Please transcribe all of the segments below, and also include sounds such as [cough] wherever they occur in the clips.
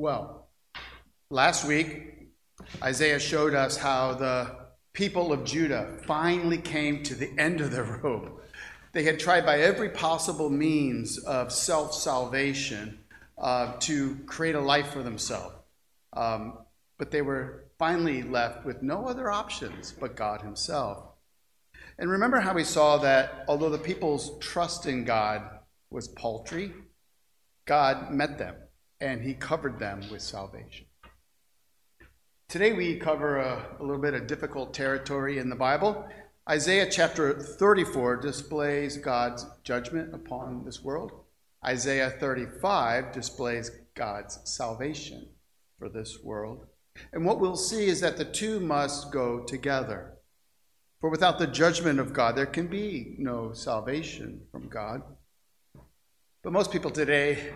Well, last week, Isaiah showed us how the people of Judah finally came to the end of their rope. They had tried by every possible means of self salvation uh, to create a life for themselves. Um, but they were finally left with no other options but God Himself. And remember how we saw that although the people's trust in God was paltry, God met them and he covered them with salvation. Today we cover a, a, little bit of difficult territory in the Bible. Isaiah chapter 34 displays God's judgment upon this world. Isaiah 35 displays God's salvation for this world. And what we'll see is that the two must go together. For without the judgment of God, there can be no salvation from God. But most people today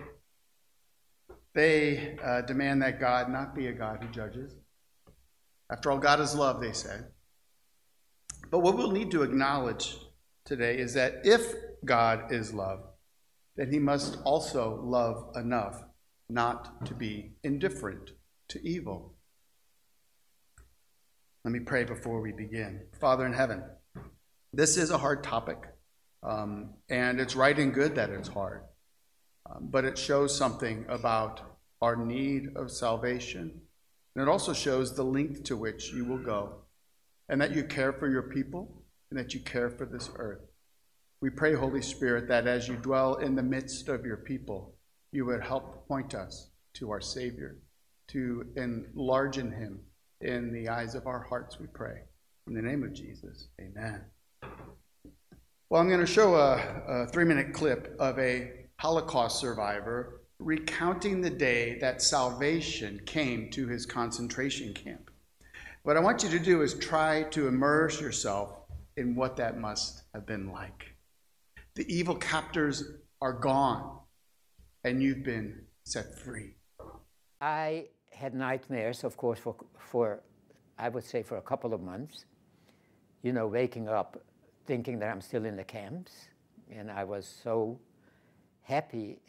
they uh, demand that God not be a God who judges. After all, God is love, they say. But what we'll need to acknowledge today is that if God is love, then he must also love enough not to be indifferent to evil. Let me pray before we begin. Father in heaven, this is a hard topic, um, and it's right and good that it's hard. But it shows something about our need of salvation. And it also shows the length to which you will go, and that you care for your people, and that you care for this earth. We pray, Holy Spirit, that as you dwell in the midst of your people, you would help point us to our Savior, to enlarge in him in the eyes of our hearts, we pray. In the name of Jesus, amen. Well, I'm going to show a, a three minute clip of a Holocaust survivor recounting the day that salvation came to his concentration camp. What I want you to do is try to immerse yourself in what that must have been like. The evil captors are gone, and you've been set free. I had nightmares, of course, for, for I would say for a couple of months. You know, waking up thinking that I'm still in the camps, and I was so happy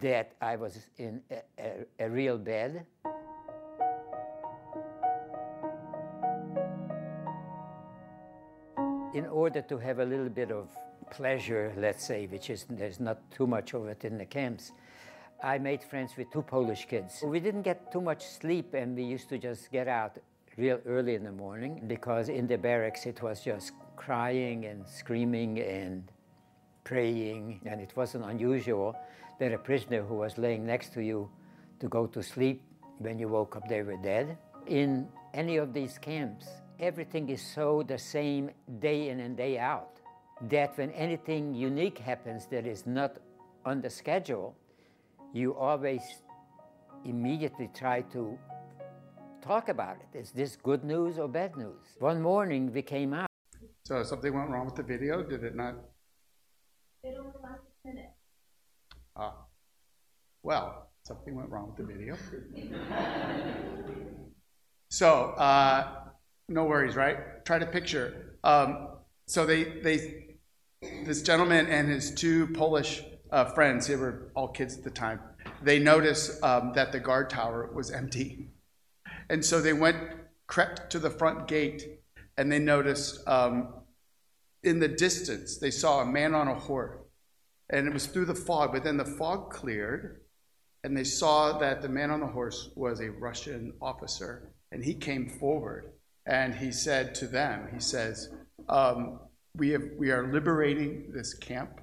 that I was in a, a, a real bed. In order to have a little bit of pleasure, let's say, which is there's not too much of it in the camps, I made friends with two Polish kids. We didn't get too much sleep, and we used to just get out real early in the morning because in the barracks it was just crying and screaming and praying, and it wasn't unusual that a prisoner who was laying next to you to go to sleep when you woke up they were dead. In any of these camps, everything is so the same day in and day out that when anything unique happens that is not on the schedule, you always immediately try to talk about it. Is this good news or bad news? One morning we came out. So something went wrong with the video? Did it not it only. Ah. Well, something went wrong with the video. so, uh, no worries, right? Try to picture. Um, so they, they, this gentleman and his two Polish uh, friends, they were all kids at the time, they noticed um, that the guard tower was empty. And so they went, crept to the front gate, and they noticed um, in the distance, they saw a man on a horse. And it was through the fog, but then the fog cleared, and they saw that the man on the horse was a Russian officer. And he came forward and he said to them, He says, um, we, have, we are liberating this camp.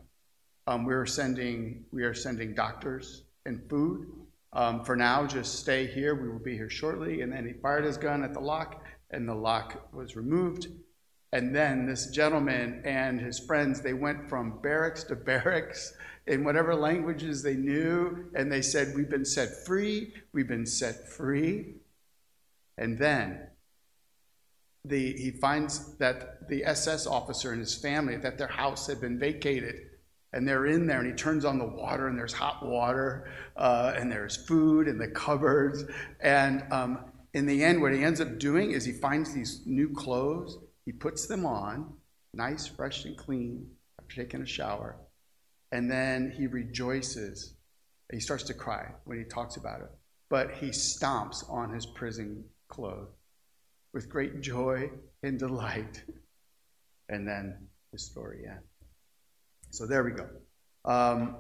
Um, we, are sending, we are sending doctors and food. Um, for now, just stay here. We will be here shortly. And then he fired his gun at the lock, and the lock was removed. And then this gentleman and his friends, they went from barracks to [laughs] barracks in whatever languages they knew, and they said, We've been set free, we've been set free. And then the, he finds that the SS officer and his family, that their house had been vacated. And they're in there, and he turns on the water, and there's hot water, uh, and there's food in the cupboards. And um, in the end, what he ends up doing is he finds these new clothes he puts them on, nice, fresh, and clean, after taking a shower, and then he rejoices. He starts to cry when he talks about it. but he stomps on his prison clothes with great joy and delight. And then the story ends. So there we go. Um,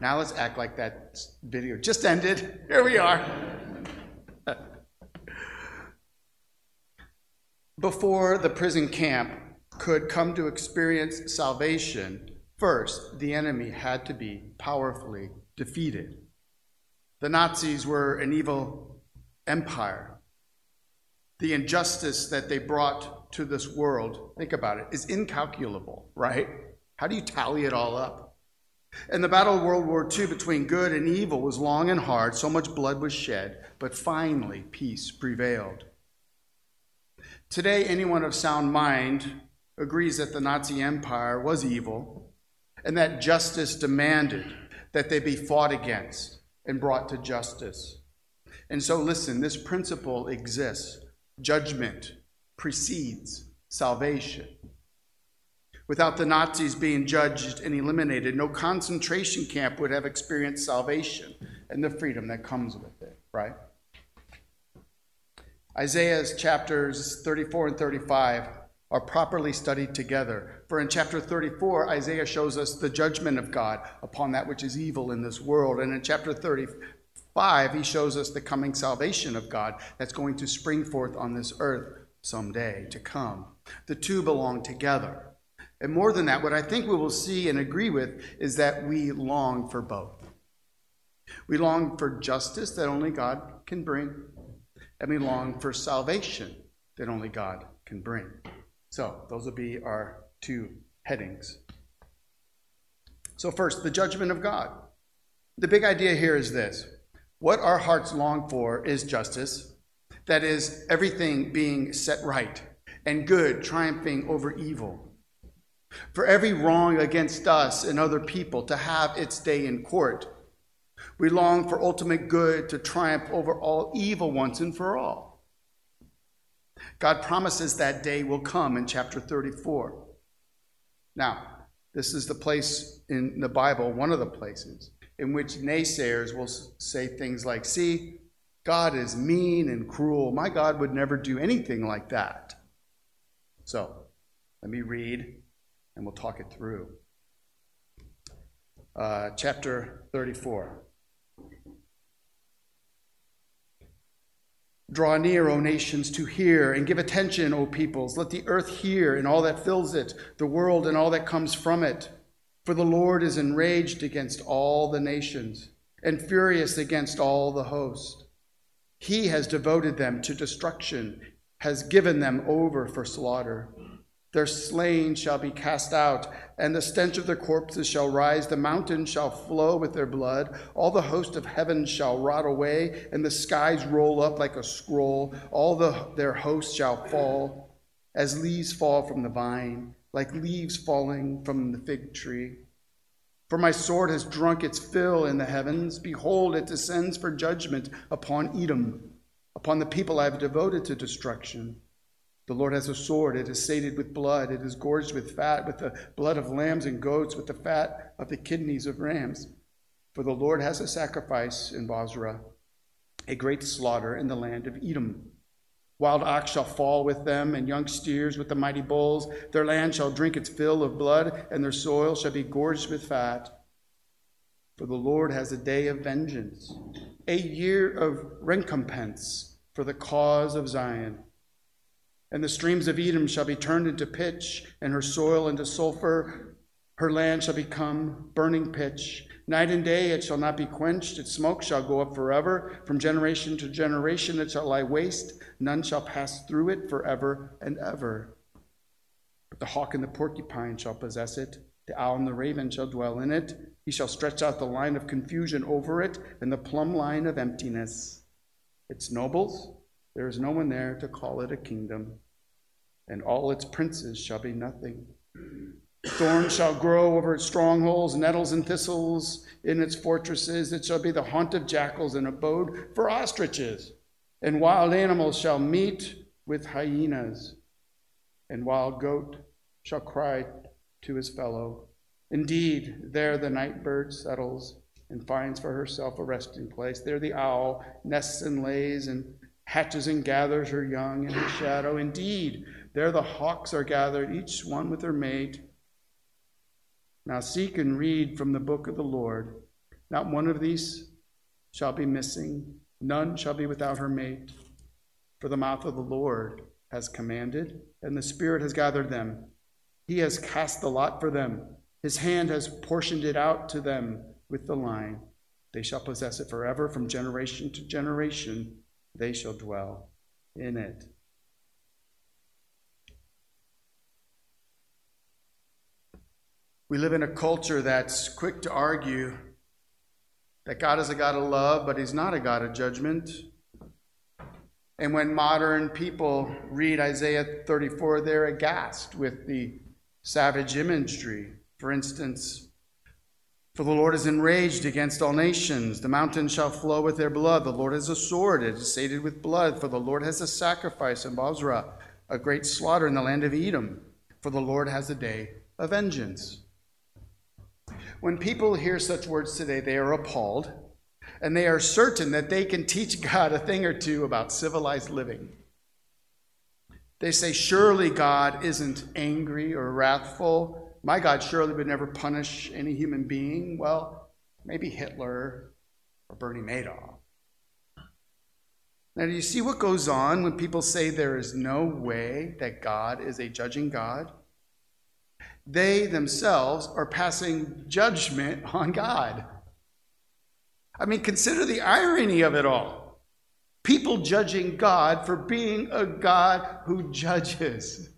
now let's act like that video just ended. Here we are. [laughs] Before the prison camp could come to experience salvation, first, the enemy had to be powerfully defeated. The Nazis were an evil empire. The injustice that they brought to this world, think about it, is incalculable, right? How do you tally it all up? And the battle of World War II between good and evil was long and hard. So much blood was shed, but finally peace prevailed. Today, anyone of sound mind agrees that the Nazi Empire was evil and that justice demanded that they be fought against and brought to justice. And so, listen, this principle exists judgment precedes salvation. Without the Nazis being judged and eliminated, no concentration camp would have experienced salvation and the freedom that comes with it, right? Isaiah's chapters 34 and 35 are properly studied together. For in chapter 34, Isaiah shows us the judgment of God upon that which is evil in this world. And in chapter 35, he shows us the coming salvation of God that's going to spring forth on this earth someday to come. The two belong together. And more than that, what I think we will see and agree with is that we long for both. We long for justice that only God can bring, and we long for salvation that only God can bring. So, those will be our two headings. So, first, the judgment of God. The big idea here is this what our hearts long for is justice, that is, everything being set right, and good triumphing over evil. For every wrong against us and other people to have its day in court we long for ultimate good to triumph over all evil once and for all. God promises that day will come in chapter 34. Now, this is the place in the Bible, one of the places, in which naysayers will say things like, See, God is mean and cruel. My God would never do anything like that. So, let me read and we'll talk it through. Uh, chapter 34. Draw near, O nations, to hear, and give attention, O peoples. Let the earth hear, and all that fills it, the world, and all that comes from it. For the Lord is enraged against all the nations, and furious against all the host. He has devoted them to destruction, has given them over for slaughter. Their slain shall be cast out, and the stench of their corpses shall rise. The mountains shall flow with their blood. All the host of heaven shall rot away, and the skies roll up like a scroll. All the, their hosts shall fall, as leaves fall from the vine, like leaves falling from the fig tree. For my sword has drunk its fill in the heavens. Behold, it descends for judgment upon Edom, upon the people I have devoted to destruction. The Lord has a sword. It is sated with blood. It is gorged with fat, with the blood of lambs and goats, with the fat of the kidneys of rams. For the Lord has a sacrifice in Bozrah, a great slaughter in the land of Edom. Wild ox shall fall with them, and young steers with the mighty bulls. Their land shall drink its fill of blood, and their soil shall be gorged with fat. For the Lord has a day of vengeance, a year of recompense for the cause of Zion. And the streams of Edom shall be turned into pitch, and her soil into sulfur. Her land shall become burning pitch. Night and day it shall not be quenched. Its smoke shall go up forever. From generation to generation it shall lie waste. None shall pass through it forever and ever. But the hawk and the porcupine shall possess it. The owl and the raven shall dwell in it. He shall stretch out the line of confusion over it, and the plumb line of emptiness. Its nobles there is no one there to call it a kingdom, and all its princes shall be nothing. Thorns shall grow over its strongholds, nettles and thistles in its fortresses. It shall be the haunt of jackals and abode for ostriches. And wild animals shall meet with hyenas, and wild goat shall cry to his fellow. Indeed, there the night bird settles, and finds for herself a resting place. There the owl nests and lays and hatches and gathers her young in her shadow. Indeed, there the hawks are gathered, each one with her mate. Now seek and read from the book of the Lord. Not one of these shall be missing, none shall be without her mate. For the mouth of the Lord has commanded, and the Spirit has gathered them. He has cast the lot for them. His hand has portioned it out to them with the line. They shall possess it forever, from generation to generation, they shall dwell in it. We live in a culture that's quick to argue that God is a God of love, but He's not a God of judgment. And when modern people read Isaiah 34, they're aghast with the savage imagery. For instance, for the Lord is enraged against all nations. The mountains shall flow with their blood. The Lord has a sword, it is sated with blood. For the Lord has a sacrifice in Bozrah, a great slaughter in the land of Edom. For the Lord has a day of vengeance. When people hear such words today, they are appalled, and they are certain that they can teach [laughs] God a thing or two about civilized living. They say, Surely God isn't angry or wrathful. My God surely would never punish any human being. Well, maybe Hitler or Bernie Madoff. Now, do you see what goes on when people say there is no way that God is a judging God? they themselves are passing judgment [laughs] on God. I mean, consider the irony of it all. People judging God for being a God who judges.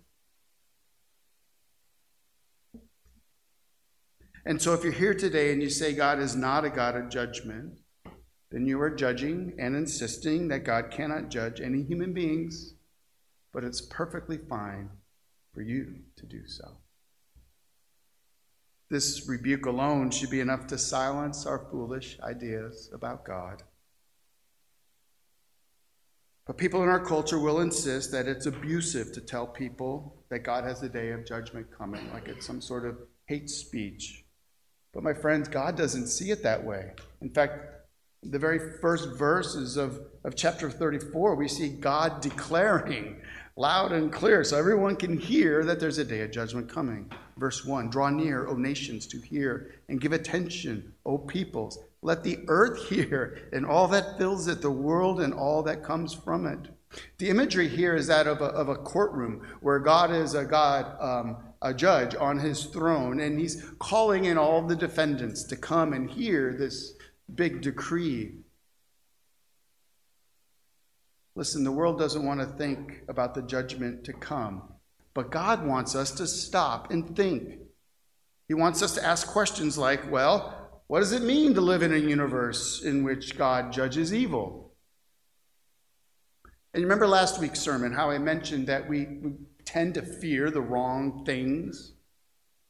And so, if you're here today and you say God is not a God of judgment, then you are judging and insisting that God cannot judge any human beings, but it's perfectly fine for you to do so. This rebuke alone should be enough to silence our foolish ideas about God. But people in our culture will insist that it's abusive to tell people that God has a day of judgment coming, like it's some sort of hate speech. But my friends, God doesn't see it that way. In fact, the very first verses of, of chapter 34, we see God declaring loud and clear so everyone can hear that there's a day of judgment coming. Verse 1 Draw near, O nations, to hear, and give attention, O peoples. Let the earth [laughs] hear, and all that fills it, the world and all that comes from it. The imagery here is that of a, of a courtroom where God is a God, um, a judge on his throne, and he's calling in all the defendants to come and hear this big decree. Listen, the world doesn't want to think about the judgment to come. But God wants us to stop and think. He wants us to ask questions like, well, what does it mean to live in a universe in which God judges evil? And you remember last week's sermon how I mentioned that we, we tend to fear the wrong things?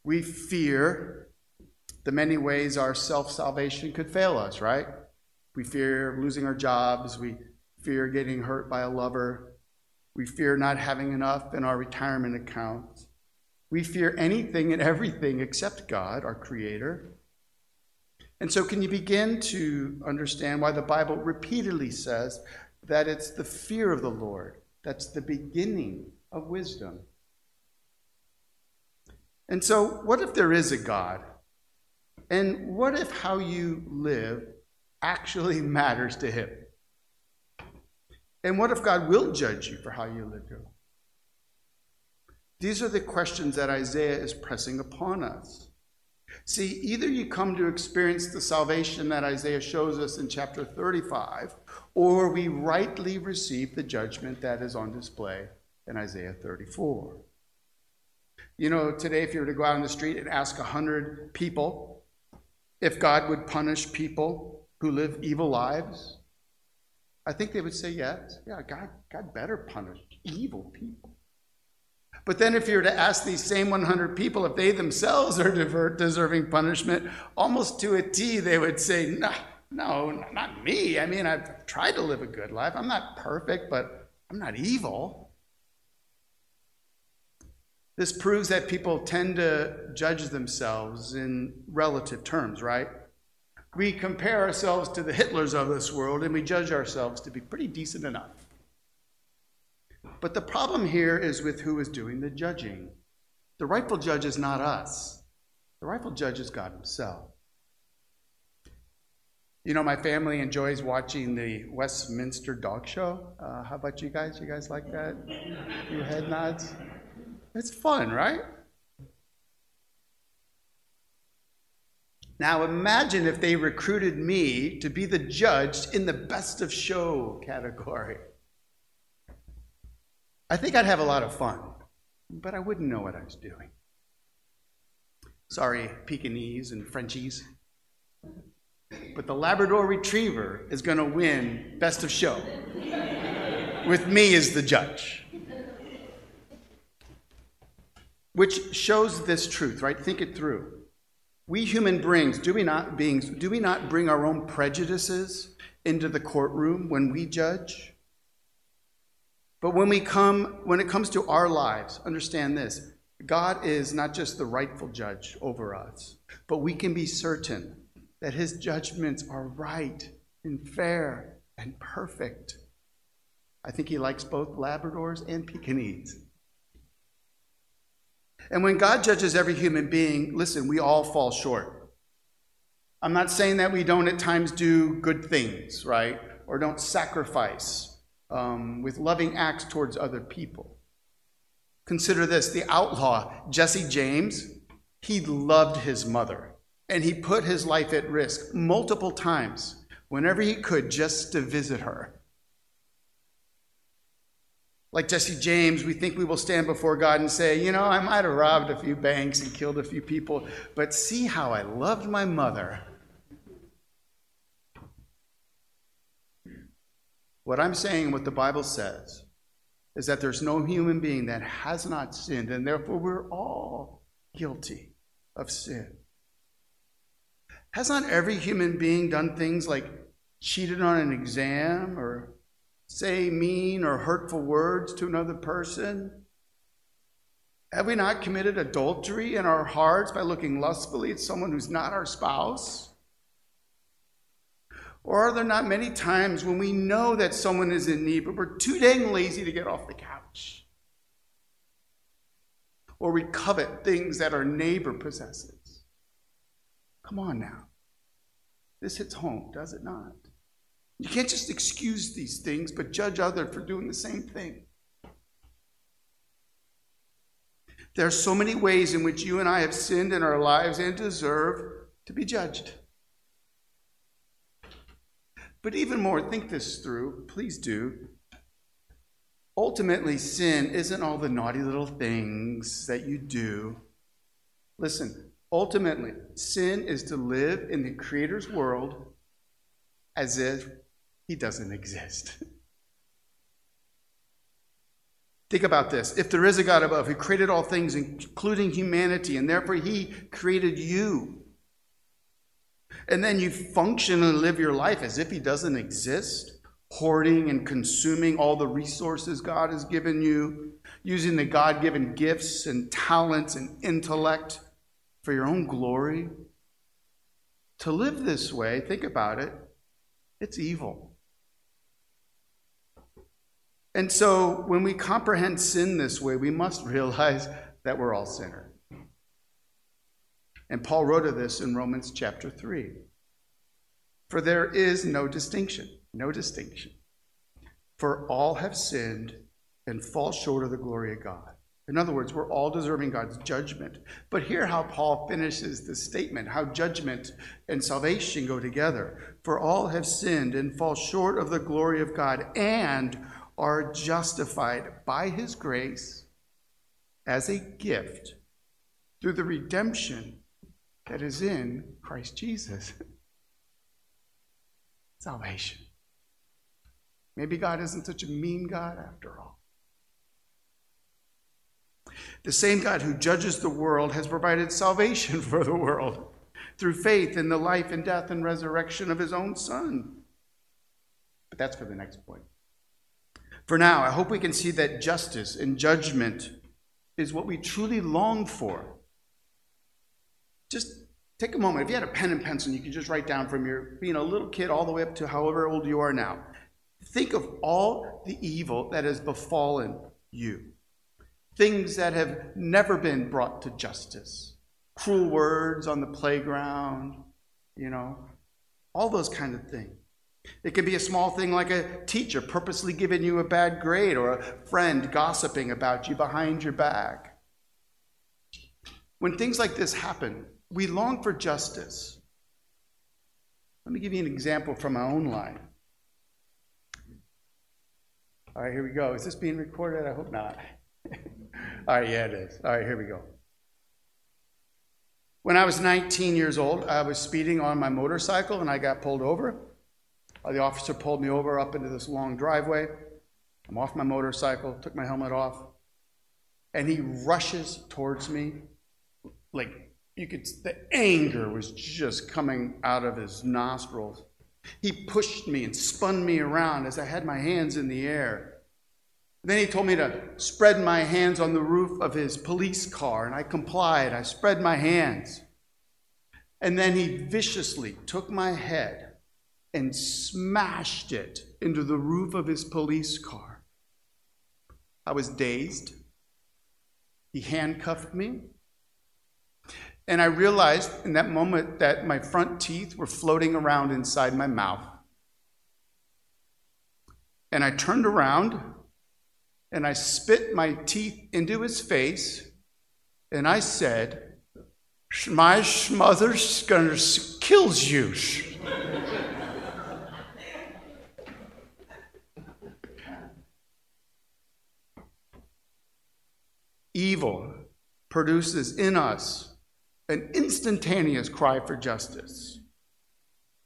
We fear the many ways our self salvation could fail us, right? We fear losing our jobs. We fear getting hurt by a lover. We fear not having enough in our retirement account. We fear anything and everything except God, our Creator. And so, can you begin to understand why the Bible repeatedly says that it's the fear of the Lord that's the beginning of wisdom? And so, what if there is a God? And what if how you live actually [laughs] matters to Him? And what if God will judge you for how you live? These are the questions that Isaiah is pressing upon us. See, either you come to experience the salvation that Isaiah shows us in chapter 35, or we rightly receive the judgment that is on display in Isaiah 34. You know, today, if you were to go out on the street and ask 100 people if God would punish people who live evil lives, I think they would say yes. Yeah, God, God better punish evil people. But then, if you were to ask these same 100 people if they themselves are deserving punishment, almost to a T, they would say, no, no, not me. I mean, I've tried to live a good life. I'm not perfect, but I'm not evil. This proves that people tend to judge themselves in relative terms, right? we compare ourselves to the Hitlers of this world and we judge ourselves to be pretty decent enough. But the problem here is with who is doing the judging. The rightful judge is not us, the rightful judge is God Himself. You know, my family enjoys watching the Westminster Dog Show. Uh, how about you guys? You guys like that? Your head nods? It's fun, right? Now imagine if they recruited me to be the judge in the best of show category. I think I'd have a lot of fun, but I wouldn't know what I was doing. Sorry, Pekingese and Frenchies. But the Labrador Retriever is going to win best of show [laughs] with me as the judge. Which shows this truth, right? Think it through. We human beings, do we not beings, do we not bring our own prejudices into the courtroom when we judge? But when we come when it comes to our lives, understand this. God is not just the rightful judge over us, but we can be certain that his judgments are right and fair and perfect. I think he likes both Labradors and Pekingese. And when God judges every human being, listen, we all fall short. I'm not saying that we don't at times do good things, right? Or don't sacrifice um, with loving acts towards other people. Consider this the outlaw, Jesse James, he loved his mother and he put his life at risk multiple times whenever he could just to visit her. Like Jesse James, we think we will stand before God and say, You know, I might have robbed a few banks and killed a few people, but see how I loved my mother. What I'm saying, what the Bible says, is that there's no human being that has not sinned, and therefore we're all guilty of sin. Has not every human being done things like cheated on an exam or say mean or hurtful words to another person? Have we not committed adultery in our hearts by looking lustfully at someone who's not our spouse? Or are there not many times when we know that someone is in need, but we're too dang lazy to get off the couch? Or we covet things that our neighbor possesses? Come on now. This hits home, does it not? You can't just excuse these things, but judge others for doing the same thing. There are so many ways in which you and I have sinned in our lives and deserve to be judged. But even more, think this through. Please do. Ultimately, sin isn't all the naughty little things that you do. Listen, ultimately, sin is to live in the Creator's world as if he doesn't exist. Think about this. If there is a God above who created all things, including humanity, and therefore he created you, and then you function and live your life as if he doesn't exist, hoarding and consuming all the resources God has given you, using the God given gifts and talents and intellect for your own glory. To live this way, think about it, it's evil. And so when we comprehend sin this way, we must [laughs] realize that we're all sinners. And Paul wrote of this in Romans chapter 3. For there is no distinction, no distinction. For all have sinned and fall short of the glory of God. In other words, we're all deserving God's judgment. But hear how Paul finishes the statement how judgment and salvation go together. For all have sinned and fall short of the glory of God and are justified by his grace as a gift through the redemption that is in Christ Jesus. [laughs] Salvation. Maybe God isn't such a mean God after all. The same God who judges the world has provided salvation [laughs] for the world through faith in the life and death and resurrection of his own Son. But that's for the next point. For now, I hope we can see that justice and judgment is what we truly long for. Just Take a moment. If you had a pen and pencil, you could just write down from your being a little kid all the way up to however old you are now. Think of all the evil that has befallen you. Things that have never been brought to justice. Cruel words on the playground, you know, all those kind of things. It can be a small thing like a teacher purposely giving you a bad grade or a friend gossiping about you behind your back. When things like this happen, we long for justice. Let me give you an example from my own life. All right, here we go. Is this being recorded? I hope not. [laughs] All right, yeah, it is. All right, here we go. When I was 19 years old, I was speeding on my motorcycle and I got pulled over. Uh, the officer pulled me over up into this long driveway. I'm off my motorcycle, took my helmet off, and he rushes towards me. Like, you could, the anger was just coming out of his nostrils. He pushed me and spun me around as I had my hands in the air. Then he told me to spread my hands on the roof of his police car, and I complied. I spread my hands. And then he viciously took my head and smashed it into the roof of his police car. I was dazed. He handcuffed me. And I realized in that moment that my front teeth were floating around inside my mouth. And I turned around and I spit my teeth into his face and I said, My mother's gonna kills you. [laughs] Evil produces in us an instantaneous cry for justice.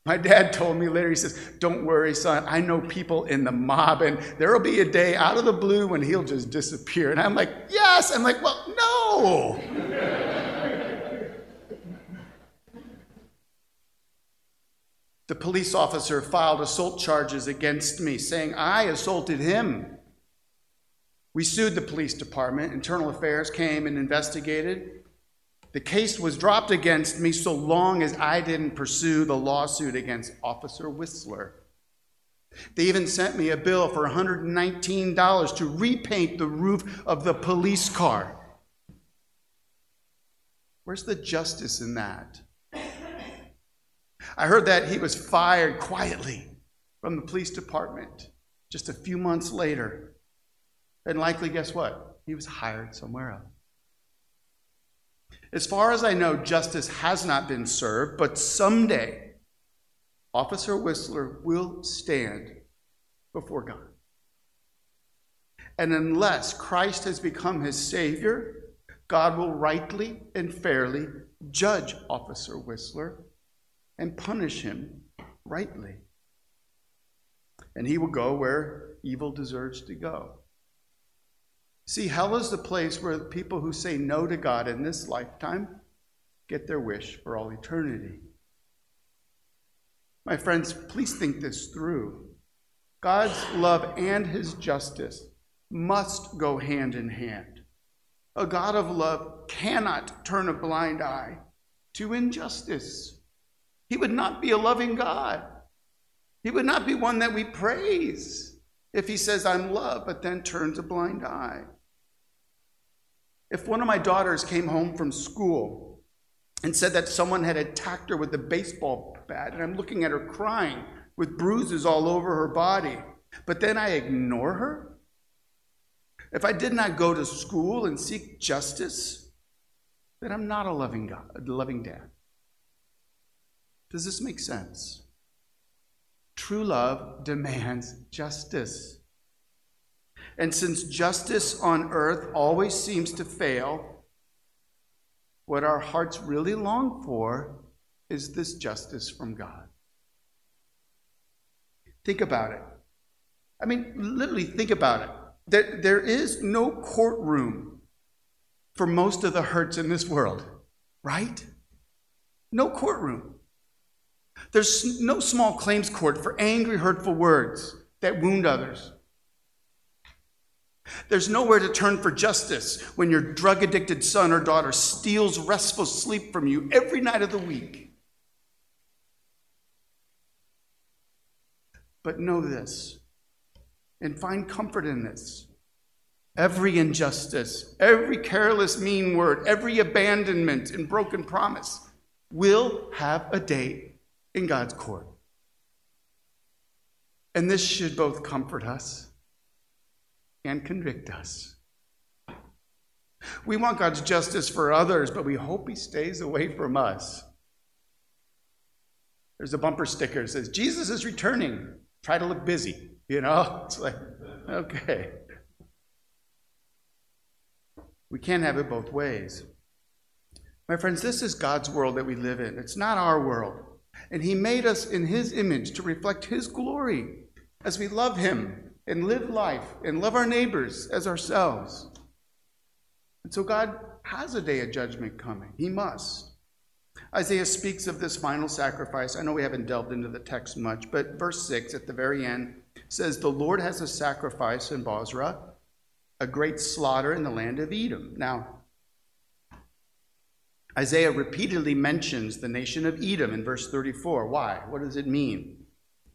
My dad told me later, he says, Don't worry, son. I know people in the mob, and there will be a day out of the blue when he'll just disappear. And I'm like, Yes. I'm like, Well, no. the police officer filed assault charges against me, saying I assaulted him. We sued the police department. Internal Affairs came and investigated. The case was dropped against me so long as I didn't pursue the lawsuit against Officer Whistler. They even sent me a bill for $119 to repaint the roof of the police car. Where's the justice in that? I heard that he was fired quietly from the police department just a few months later. And likely, guess what? He was hired somewhere else. As far as I know, justice has not been served, but someday Officer Whistler will stand before God. And unless Christ has become his Savior, God will rightly and fairly judge Officer Whistler and punish him rightly. And he will go where evil deserves to go. See, hell is the place where the people who say no to God in this lifetime get their wish for all eternity. My friends, please think this through. God's love and his justice must go hand in hand. A God of love cannot turn a blind eye to injustice. He would not be a loving God. He would not be one that we praise if he says, I'm love, but then turns a blind eye. If one of my daughters came home from school and said that someone had attacked her with a baseball bat, and I'm looking at her crying with bruises all over her body, but then I ignore her? If I did not go to school and seek justice, then I'm not a loving God, a loving dad. Does this make sense? True love demands justice. And since justice on earth always seems to fail, what our hearts really long for is this justice from God. Think about it. I mean, literally think about it. There, there is no courtroom for most of the hurts in this world, right? No courtroom. There's no small claims court for angry, hurtful words that wound others. There's nowhere to turn for justice when your drug addicted son or daughter steals restful sleep from you every night of the week. But know this and find comfort in this. Every injustice, every careless, mean word, every abandonment and broken promise will have a day in God's court. And this should both comfort us and convict us. We want God's justice for others, but we hope He stays away from us. There's a bumper sticker that says, Jesus is returning. Try to look busy. You know? [laughs] It's like, okay. We can't have it both ways. My friends, this is God's world that we live in. It's not our world. And He made us in His image to reflect His glory as we love Him and live life and love our neighbors as ourselves. And so God has a day of judgment coming. He must. Isaiah speaks of this final sacrifice. I know we haven't delved into the text much, but verse 6 at the very end says, The Lord has a sacrifice in Bozrah, a great slaughter in the land of Edom. Now, Isaiah repeatedly mentions the nation of Edom in verse 34. Why? What does it mean?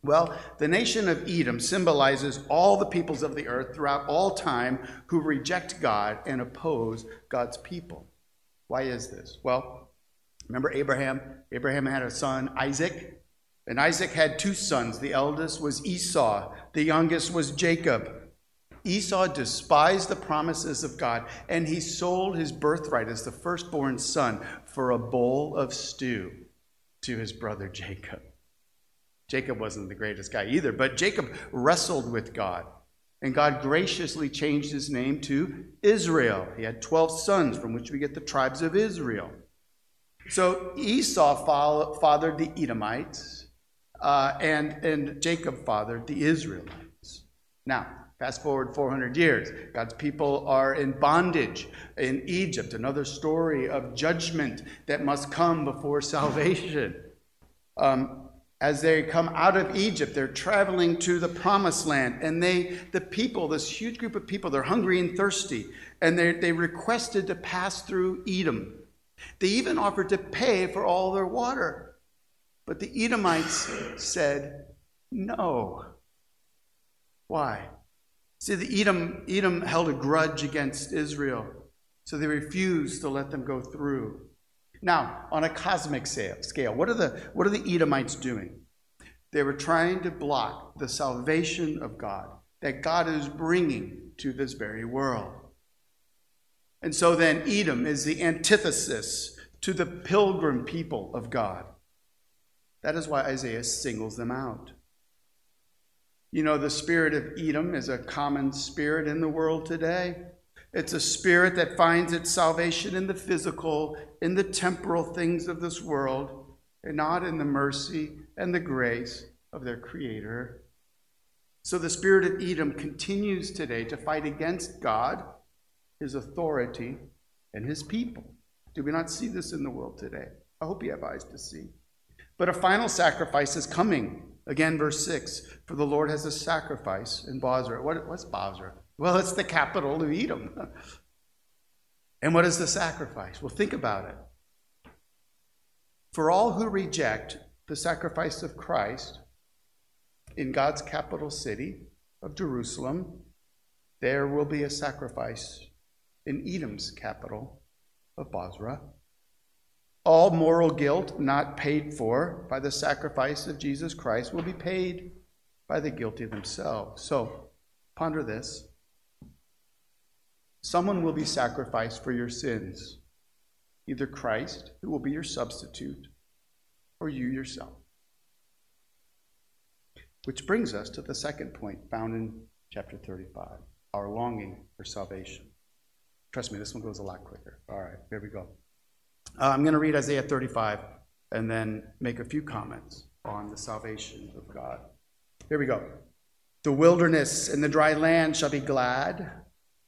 Well, the nation of Edom symbolizes all the peoples of the earth throughout all time who reject God and oppose God's people. Why is this? Well, remember Abraham? Abraham had a son, Isaac, and Isaac had two sons. The eldest was Esau, the youngest was Jacob. Esau despised the promises of God, and he sold his birthright as the firstborn son for a bowl of stew to his brother Jacob. Jacob wasn't the greatest guy either, but Jacob wrestled with God, and God graciously changed his name to Israel. He had 12 sons, from which we get the tribes of Israel. So Esau fathered the Edomites, uh, and, and Jacob fathered the Israelites. Now, Fast forward 400 years. God's people are in bondage in Egypt, another story of judgment that must come before salvation. Um, as they come out of Egypt, they're traveling to the promised land. And they, the people, this huge group of people, they're hungry and thirsty. And they, requested to pass through Edom. They even offered to pay for all their water. But the Edomites said, no. Why? See, the Edom, Edom held a grudge against Israel, so they refused to let them go through. Now, on a cosmic scale, what are the, what are the Edomites doing? They were trying to block the salvation of God that God is bringing to this very world. And so then, Edom is the antithesis to the pilgrim people of God. That is why Isaiah singles them out. You know, the spirit of Edom is a common spirit in the world today. It's a spirit that finds its salvation in the physical, in the temporal things of this world, and not in the mercy and the grace of their Creator. So the spirit of Edom continues today to fight against God, His authority, and His people. Do we not see this in the world today? I hope you have eyes to see. But a final sacrifice is coming Again, verse 6 For the Lord has a sacrifice in Bozrah. What, what's Bozrah? Well, it's the capital of Edom. and what is the sacrifice? Well, think about it. For all who reject the sacrifice of Christ in God's capital city of Jerusalem, there will be a sacrifice in Edom's capital of Bozrah. All moral guilt not paid for by the sacrifice of Jesus Christ will be paid by the guilty themselves. So, ponder this. Someone will be sacrificed for your sins, either Christ, who will be your substitute, or you yourself. Which brings us to the second point found in chapter 35 our longing for salvation. Trust me, this one goes a lot quicker. All right, here we go. Uh, I'm going to read Isaiah 35 and then make a few comments on the salvation of God. Here we go. The wilderness and the dry land shall be glad.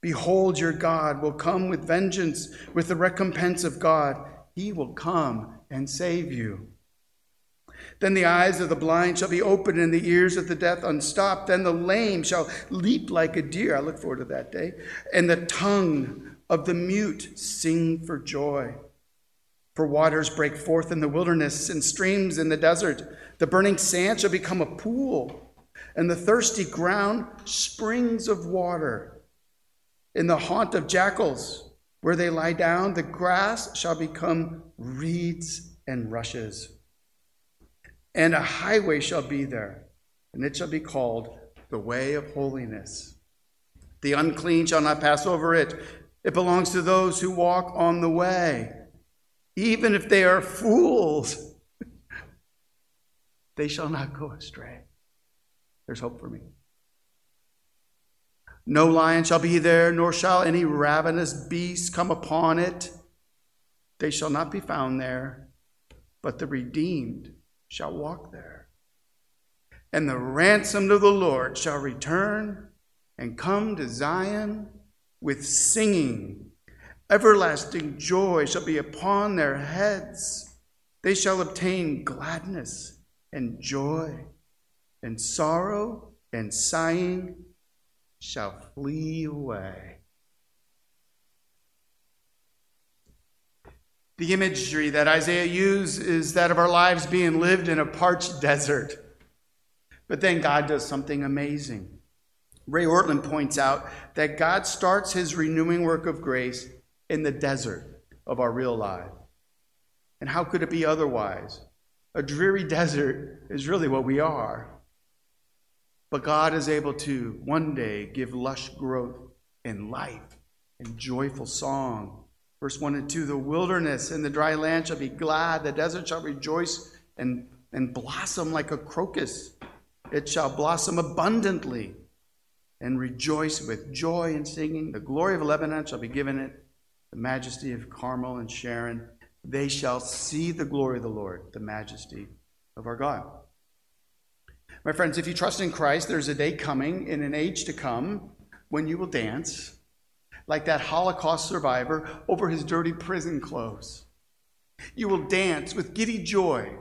Behold, your God will come with vengeance, with the recompense of God. He will come and save you. Then the eyes of the blind shall be opened and the ears of the deaf unstopped. Then the lame shall leap like a deer. I look forward to that day. And the tongue of the mute sing for joy. For waters break forth in the wilderness and streams in the desert. The burning sand shall become a pool, and the thirsty ground springs of water. In the haunt of jackals, where they lie down, the grass shall become reeds and rushes. And a highway shall be there, and it shall be called the way of holiness. The unclean shall not pass over it. It belongs to those who walk on the way even if they are fools, [laughs] they shall not go astray. There's hope for me. No lion shall be there, nor shall any ravenous beast come upon it. They shall not be found there, but the redeemed shall walk there. And the ransomed of the Lord shall return and come to Zion with singing Everlasting joy shall be upon their heads. They shall obtain gladness and joy, and sorrow and sighing shall flee away. The imagery that Isaiah used is that of our lives being lived in a parched desert. But then God does something amazing. Ray Ortlund points out that God starts his renewing work of grace in the desert of our real life. And how could it be otherwise? A dreary [laughs] desert is really what we are. But God is able to one day give lush growth and life and joyful song. Verse 1 and 2 The wilderness and the dry land shall be glad, the desert shall rejoice and, and blossom like a crocus. It shall blossom abundantly and rejoice with joy and singing. The glory of Lebanon shall be given it the majesty of Carmel and Sharon. They shall see the glory of the Lord, the majesty of our God. My friends, if you trust in Christ, there's a day coming in an age to come when you will dance like that Holocaust survivor over his dirty prison clothes. You will dance with giddy joy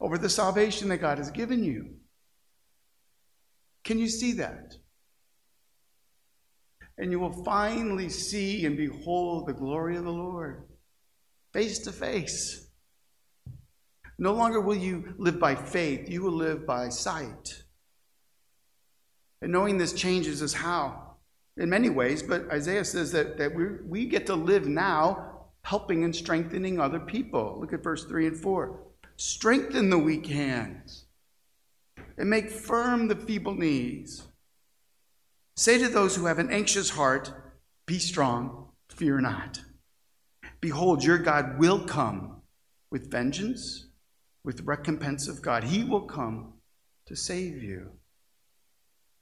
over the salvation that God has given you. Can you see that? and you will finally see and behold the glory of the Lord face to face. No longer will you live by faith, you will live by sight. And knowing this changes us how? In many ways, but Isaiah says that, that we, we get to live now helping and strengthening other people. Look at verse 3 and 4. Strengthen the weak hands and make firm the feeble knees. Say to those who have an anxious heart, Be strong, fear not. Behold, your God will come with vengeance, with recompense of God. He will come to save you.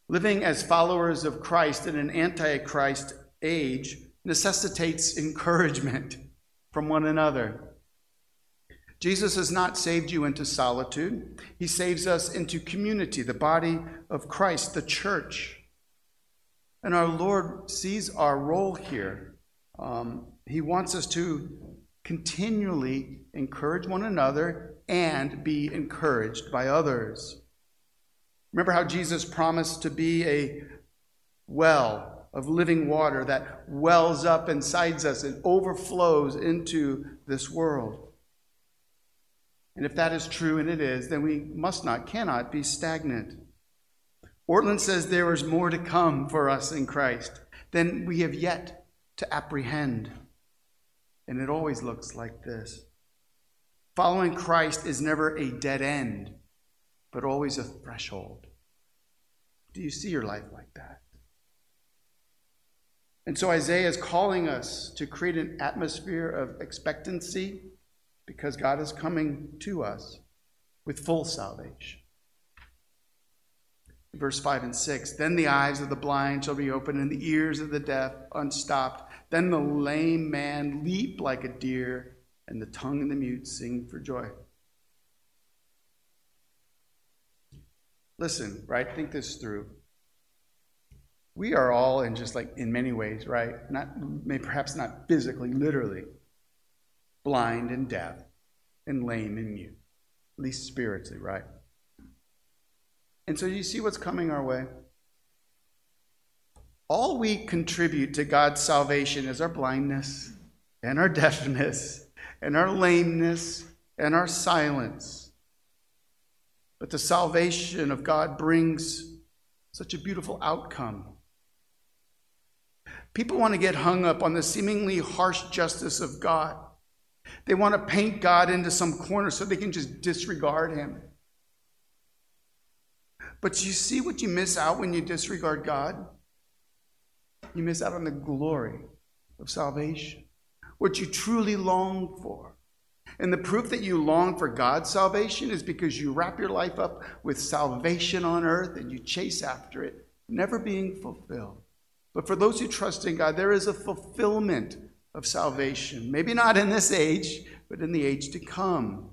Living as followers of Christ in an antichrist age necessitates encouragement from one another. Jesus has not saved you into solitude, He saves us into community, the body of Christ, the church. And our Lord sees our role here. Um, he wants us to continually encourage one another and be encouraged by others. Remember how Jesus promised to be a well of living water that wells up inside us and overflows into this world. And if that is true, and it is, then we must not, cannot be stagnant. Ortlund says there is more to come for us in Christ than we have yet to apprehend. And it always looks like this. Following Christ is never a dead end, but always a threshold. Do you see your life like that? And so Isaiah is calling us to create an atmosphere of expectancy because God is coming to us with full salvation. Verse 5 and 6 Then the eyes of the blind shall be opened, and the ears of the deaf unstopped. Then the lame man leap like a deer, and the tongue and the mute sing for joy. Listen, right? Think this through. We are all in just like in many ways, right? Not maybe perhaps not physically, literally, blind and deaf and lame and mute. At least spiritually, right? And so you see what's coming our way? All we contribute to God's salvation is our blindness and our deafness and our lameness and our silence. But the salvation of God brings such a beautiful outcome. People want to get hung up on the seemingly harsh justice of God. They want to paint God into some corner so they can just disregard him. But you see what you miss out when you disregard God? You miss out on the glory of salvation, what you truly long for. And the proof that you long for God's salvation is because you wrap your life up with salvation on earth and you chase after it, never being fulfilled. But for those who trust in God, there is a fulfillment of salvation. Maybe not in this age, but in the age to come.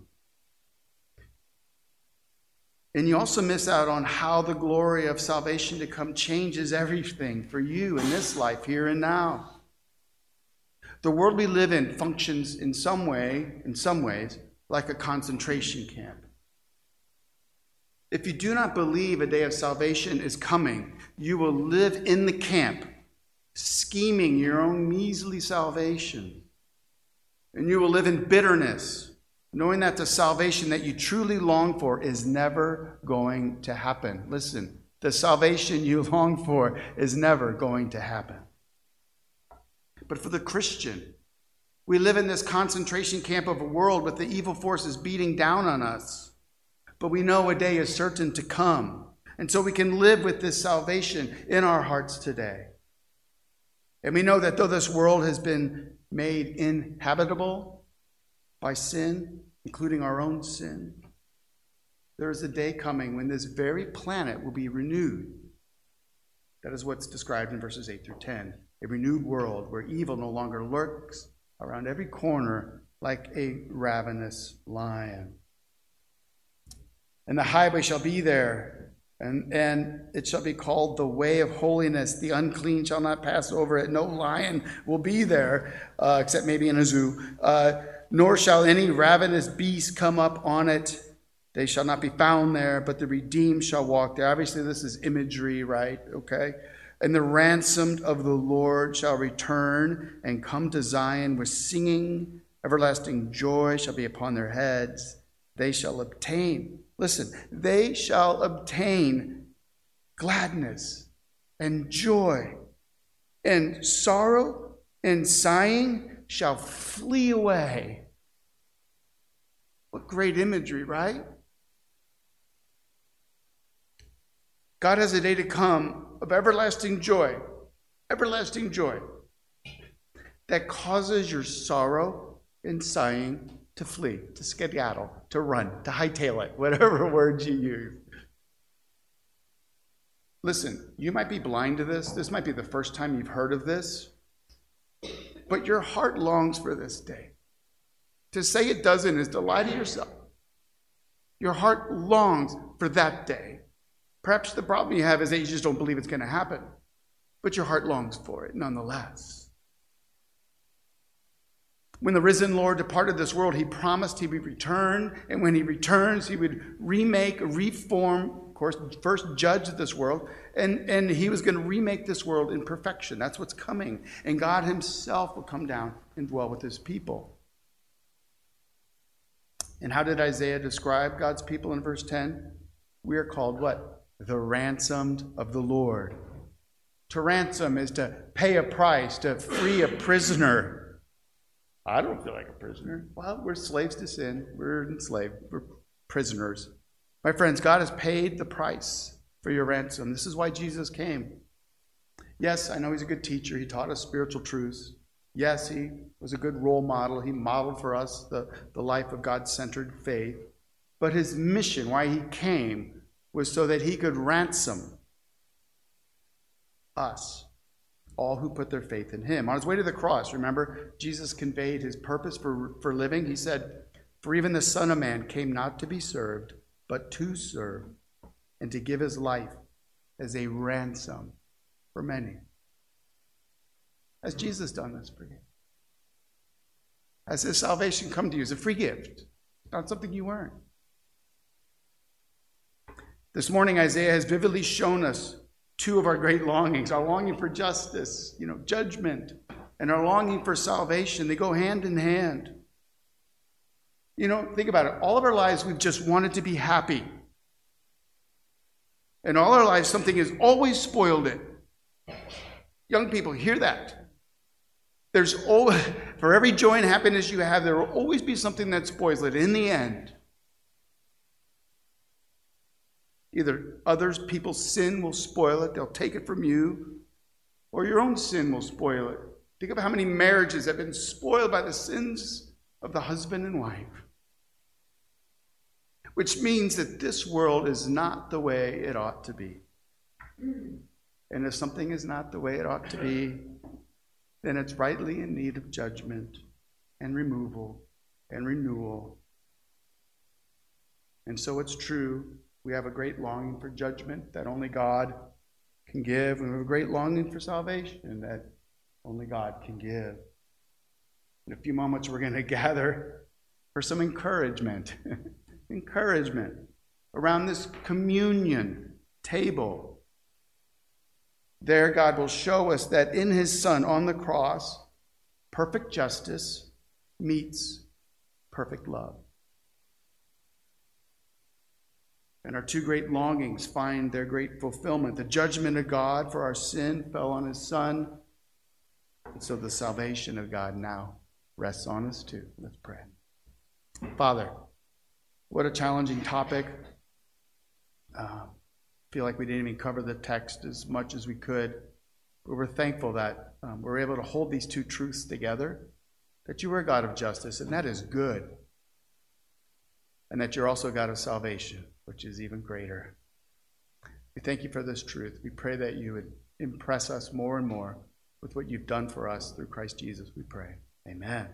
And you also miss out on how the glory of salvation to come changes everything for you in this life, here and now. The world we live in functions in some way, in some ways, like a concentration camp. If you do not believe a day of salvation is coming, you will live in the camp, scheming your own measly salvation. And you will live in bitterness, knowing that the salvation that you truly long for is never going to happen. Listen, the salvation you [laughs] long for is never going to happen. But for the Christian, we live in this concentration camp of a world with the evil forces beating down on us. But we know a day is certain to come. And so we can live with this salvation in our hearts today. And we know that though this world has been made inhabitable by sin, including our own sin, there is a day coming when this very planet will be renewed. That is what's described in verses 8 through 10 a renewed world where evil no longer lurks around every corner like a ravenous lion. And the highway shall be there, and, and it shall be called the way of holiness. The unclean shall not pass over it. No lion will be there, uh, except maybe in a zoo. Uh, nor shall any ravenous beast come up on it. They shall not be found there, but the redeemed shall walk there. Obviously, this is imagery, right? Okay. And the ransomed of the Lord shall return and come to Zion with singing. Everlasting joy shall be upon their heads. They shall obtain, listen, they shall obtain gladness and joy, and sorrow and sighing shall flee away. What great imagery, right? God has a day to come of everlasting joy, everlasting joy that causes your sorrow and sighing to flee, to skedaddle, to run, to hightail it, [laughs] whatever words you use. Listen, you might be blind to this. This might be the first time you've heard of this. But your heart longs for this day. To say it doesn't is to lie to yourself. Your heart longs for that day. Perhaps the problem you have is that you just don't believe it's going to happen, but your heart longs for it nonetheless. When the risen Lord departed this world, he promised he would return, and when he returns, he would remake, reform, of course, first judge this world, and, and he was going to remake this world in perfection. That's what's coming. And God himself will come down and dwell with his people. And how did Isaiah describe God's people in verse 10? We are called what? The ransomed of the Lord. To ransom is to pay a price, to free a prisoner. I don't feel like a prisoner. Well, we're slaves to sin. We're enslaved. We're prisoners. My friends, God has paid the price for your ransom. This is why Jesus came. Yes, I know he's a good teacher. He taught us spiritual truths. Yes, he was a good role model. He modeled for us the, the life of God centered faith. But his mission, why he came, was so that he could ransom us, all who put their faith in him. On his way to the cross, remember, Jesus conveyed his purpose for, for living. He said, For even the Son of Man came not to be served, but to serve, and to give his life as a ransom for many. Has Jesus done this for you? Has his salvation come to you as a free gift, not something you earn? This morning, Isaiah has vividly shown us two of our great longings our longing for justice, you know, judgment, and our longing for salvation. They go hand in hand. You know, think about it. All of our lives, we've just wanted to be happy. And all our lives, something has always spoiled it. Young people, hear that. There's always, [laughs] for every joy and happiness you have, there will always be something that spoils it. In the end, Either others, people's sin will spoil it, they'll take it from you, or your own sin will spoil it. Think of how many marriages have been spoiled by the sins of the husband and wife. Which means that this world is not the way it ought to be. And if something is not the way it ought to be, then it's rightly in need of judgment and removal and renewal. And so it's true we have a great longing for judgment that only God can give. We have a great longing for salvation that only God can give. In a few moments, we're going [laughs] to gather for some encouragement. [laughs] encouragement around this communion table. There, God will show us that in His Son on the cross, perfect justice meets perfect love. And our two great longings find their great fulfillment. The judgment of God for our sin fell on his Son, and so the salvation of God now rests on us too. Let's pray. Father, what a challenging topic. Uh, feel like we didn't even cover the text as much as we could. But we're thankful that um, we're able to hold these two truths together that you are a God of justice, and that is good, and that you're also a God of salvation which is even greater. We thank you for this truth. We pray that you would impress us more and more with what you've done for us through Christ Jesus, we pray. Amen.